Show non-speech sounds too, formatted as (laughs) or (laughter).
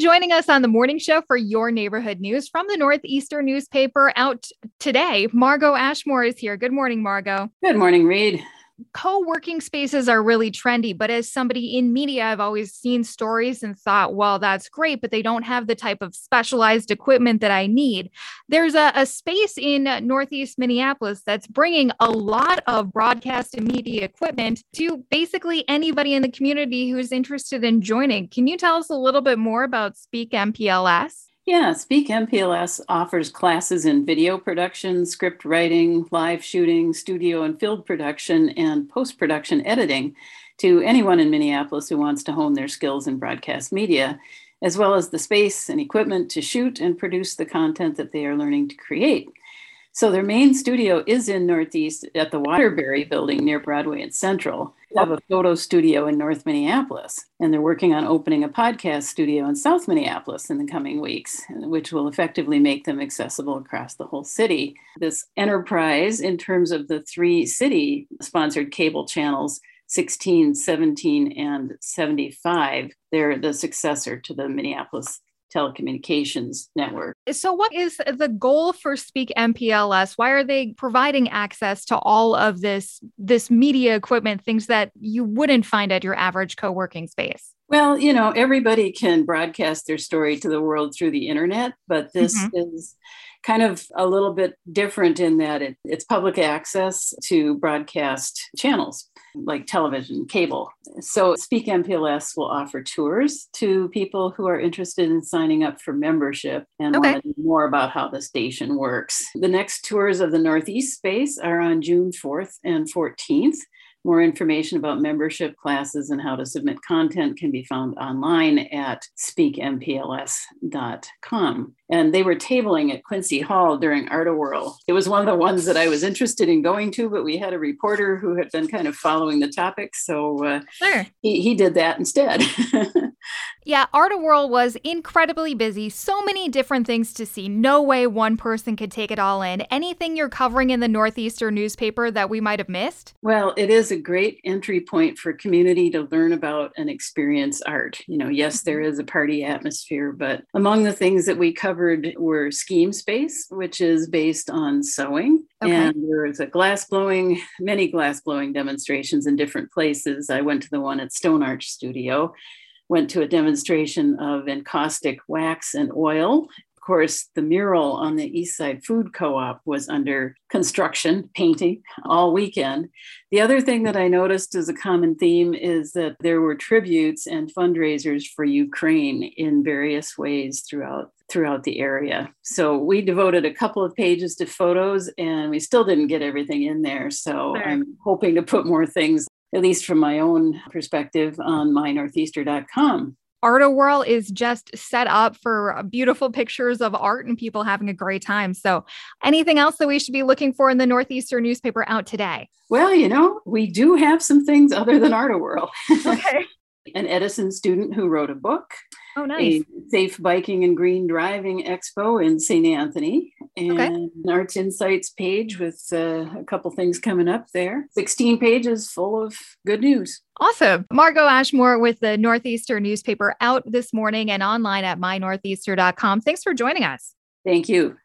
Joining us on the morning show for your neighborhood news from the Northeaster newspaper out today, Margot Ashmore is here. Good morning, Margot. Good morning, Reed co-working spaces are really trendy but as somebody in media i've always seen stories and thought well that's great but they don't have the type of specialized equipment that i need. There's a, a space in northeast minneapolis that's bringing a lot of broadcast and media equipment to basically anybody in the community who's interested in joining. Can you tell us a little bit more about speak mpls yeah, Speak MPLS offers classes in video production, script writing, live shooting, studio and field production, and post production editing to anyone in Minneapolis who wants to hone their skills in broadcast media, as well as the space and equipment to shoot and produce the content that they are learning to create. So their main studio is in Northeast at the Waterbury building near Broadway and Central. Have a photo studio in North Minneapolis, and they're working on opening a podcast studio in South Minneapolis in the coming weeks, which will effectively make them accessible across the whole city. This enterprise, in terms of the three city sponsored cable channels, 16, 17, and 75, they're the successor to the Minneapolis telecommunications network. So, what is the goal for Speak MPLS? Why are they providing access to all of this this media equipment, things that you wouldn't find at your average co-working space? Well, you know, everybody can broadcast their story to the world through the internet, but this mm-hmm. is kind of a little bit different in that it, it's public access to broadcast channels like television, cable. So Speak MPLS will offer tours to people who are interested in signing up for membership and okay. want to know more about how the station works. The next tours of the Northeast space are on June 4th and 14th. More information about membership classes and how to submit content can be found online at speakmpls.com. And they were tabling at Quincy Hall during Art-A-Whirl. It was one of the ones that I was interested in going to, but we had a reporter who had been kind of following the topic. So uh, sure. he, he did that instead. (laughs) Yeah, Art-A-Whirl was incredibly busy. So many different things to see. No way one person could take it all in. Anything you're covering in the Northeaster newspaper that we might have missed? Well, it is a great entry point for community to learn about and experience art. You know, yes, mm-hmm. there is a party atmosphere, but among the things that we covered were Scheme Space, which is based on sewing. Okay. And there's a glass blowing, many glass blowing demonstrations in different places. I went to the one at Stone Arch Studio went to a demonstration of encaustic wax and oil. Of course, the mural on the East Side Food Co op was under construction, painting all weekend. The other thing that I noticed as a common theme is that there were tributes and fundraisers for Ukraine in various ways throughout throughout the area. So we devoted a couple of pages to photos and we still didn't get everything in there. So sure. I'm hoping to put more things at least from my own perspective, on mynortheaster.com. Art-A-Whirl is just set up for beautiful pictures of art and people having a great time. So, anything else that we should be looking for in the Northeaster newspaper out today? Well, you know, we do have some things other than Art-A-Whirl. Okay. (laughs) An Edison student who wrote a book. Oh, nice. A safe biking and green driving expo in St. Anthony, and okay. Arts Insights page with uh, a couple things coming up there. 16 pages full of good news. Awesome. Margot Ashmore with the Northeaster newspaper out this morning and online at mynortheaster.com. Thanks for joining us. Thank you.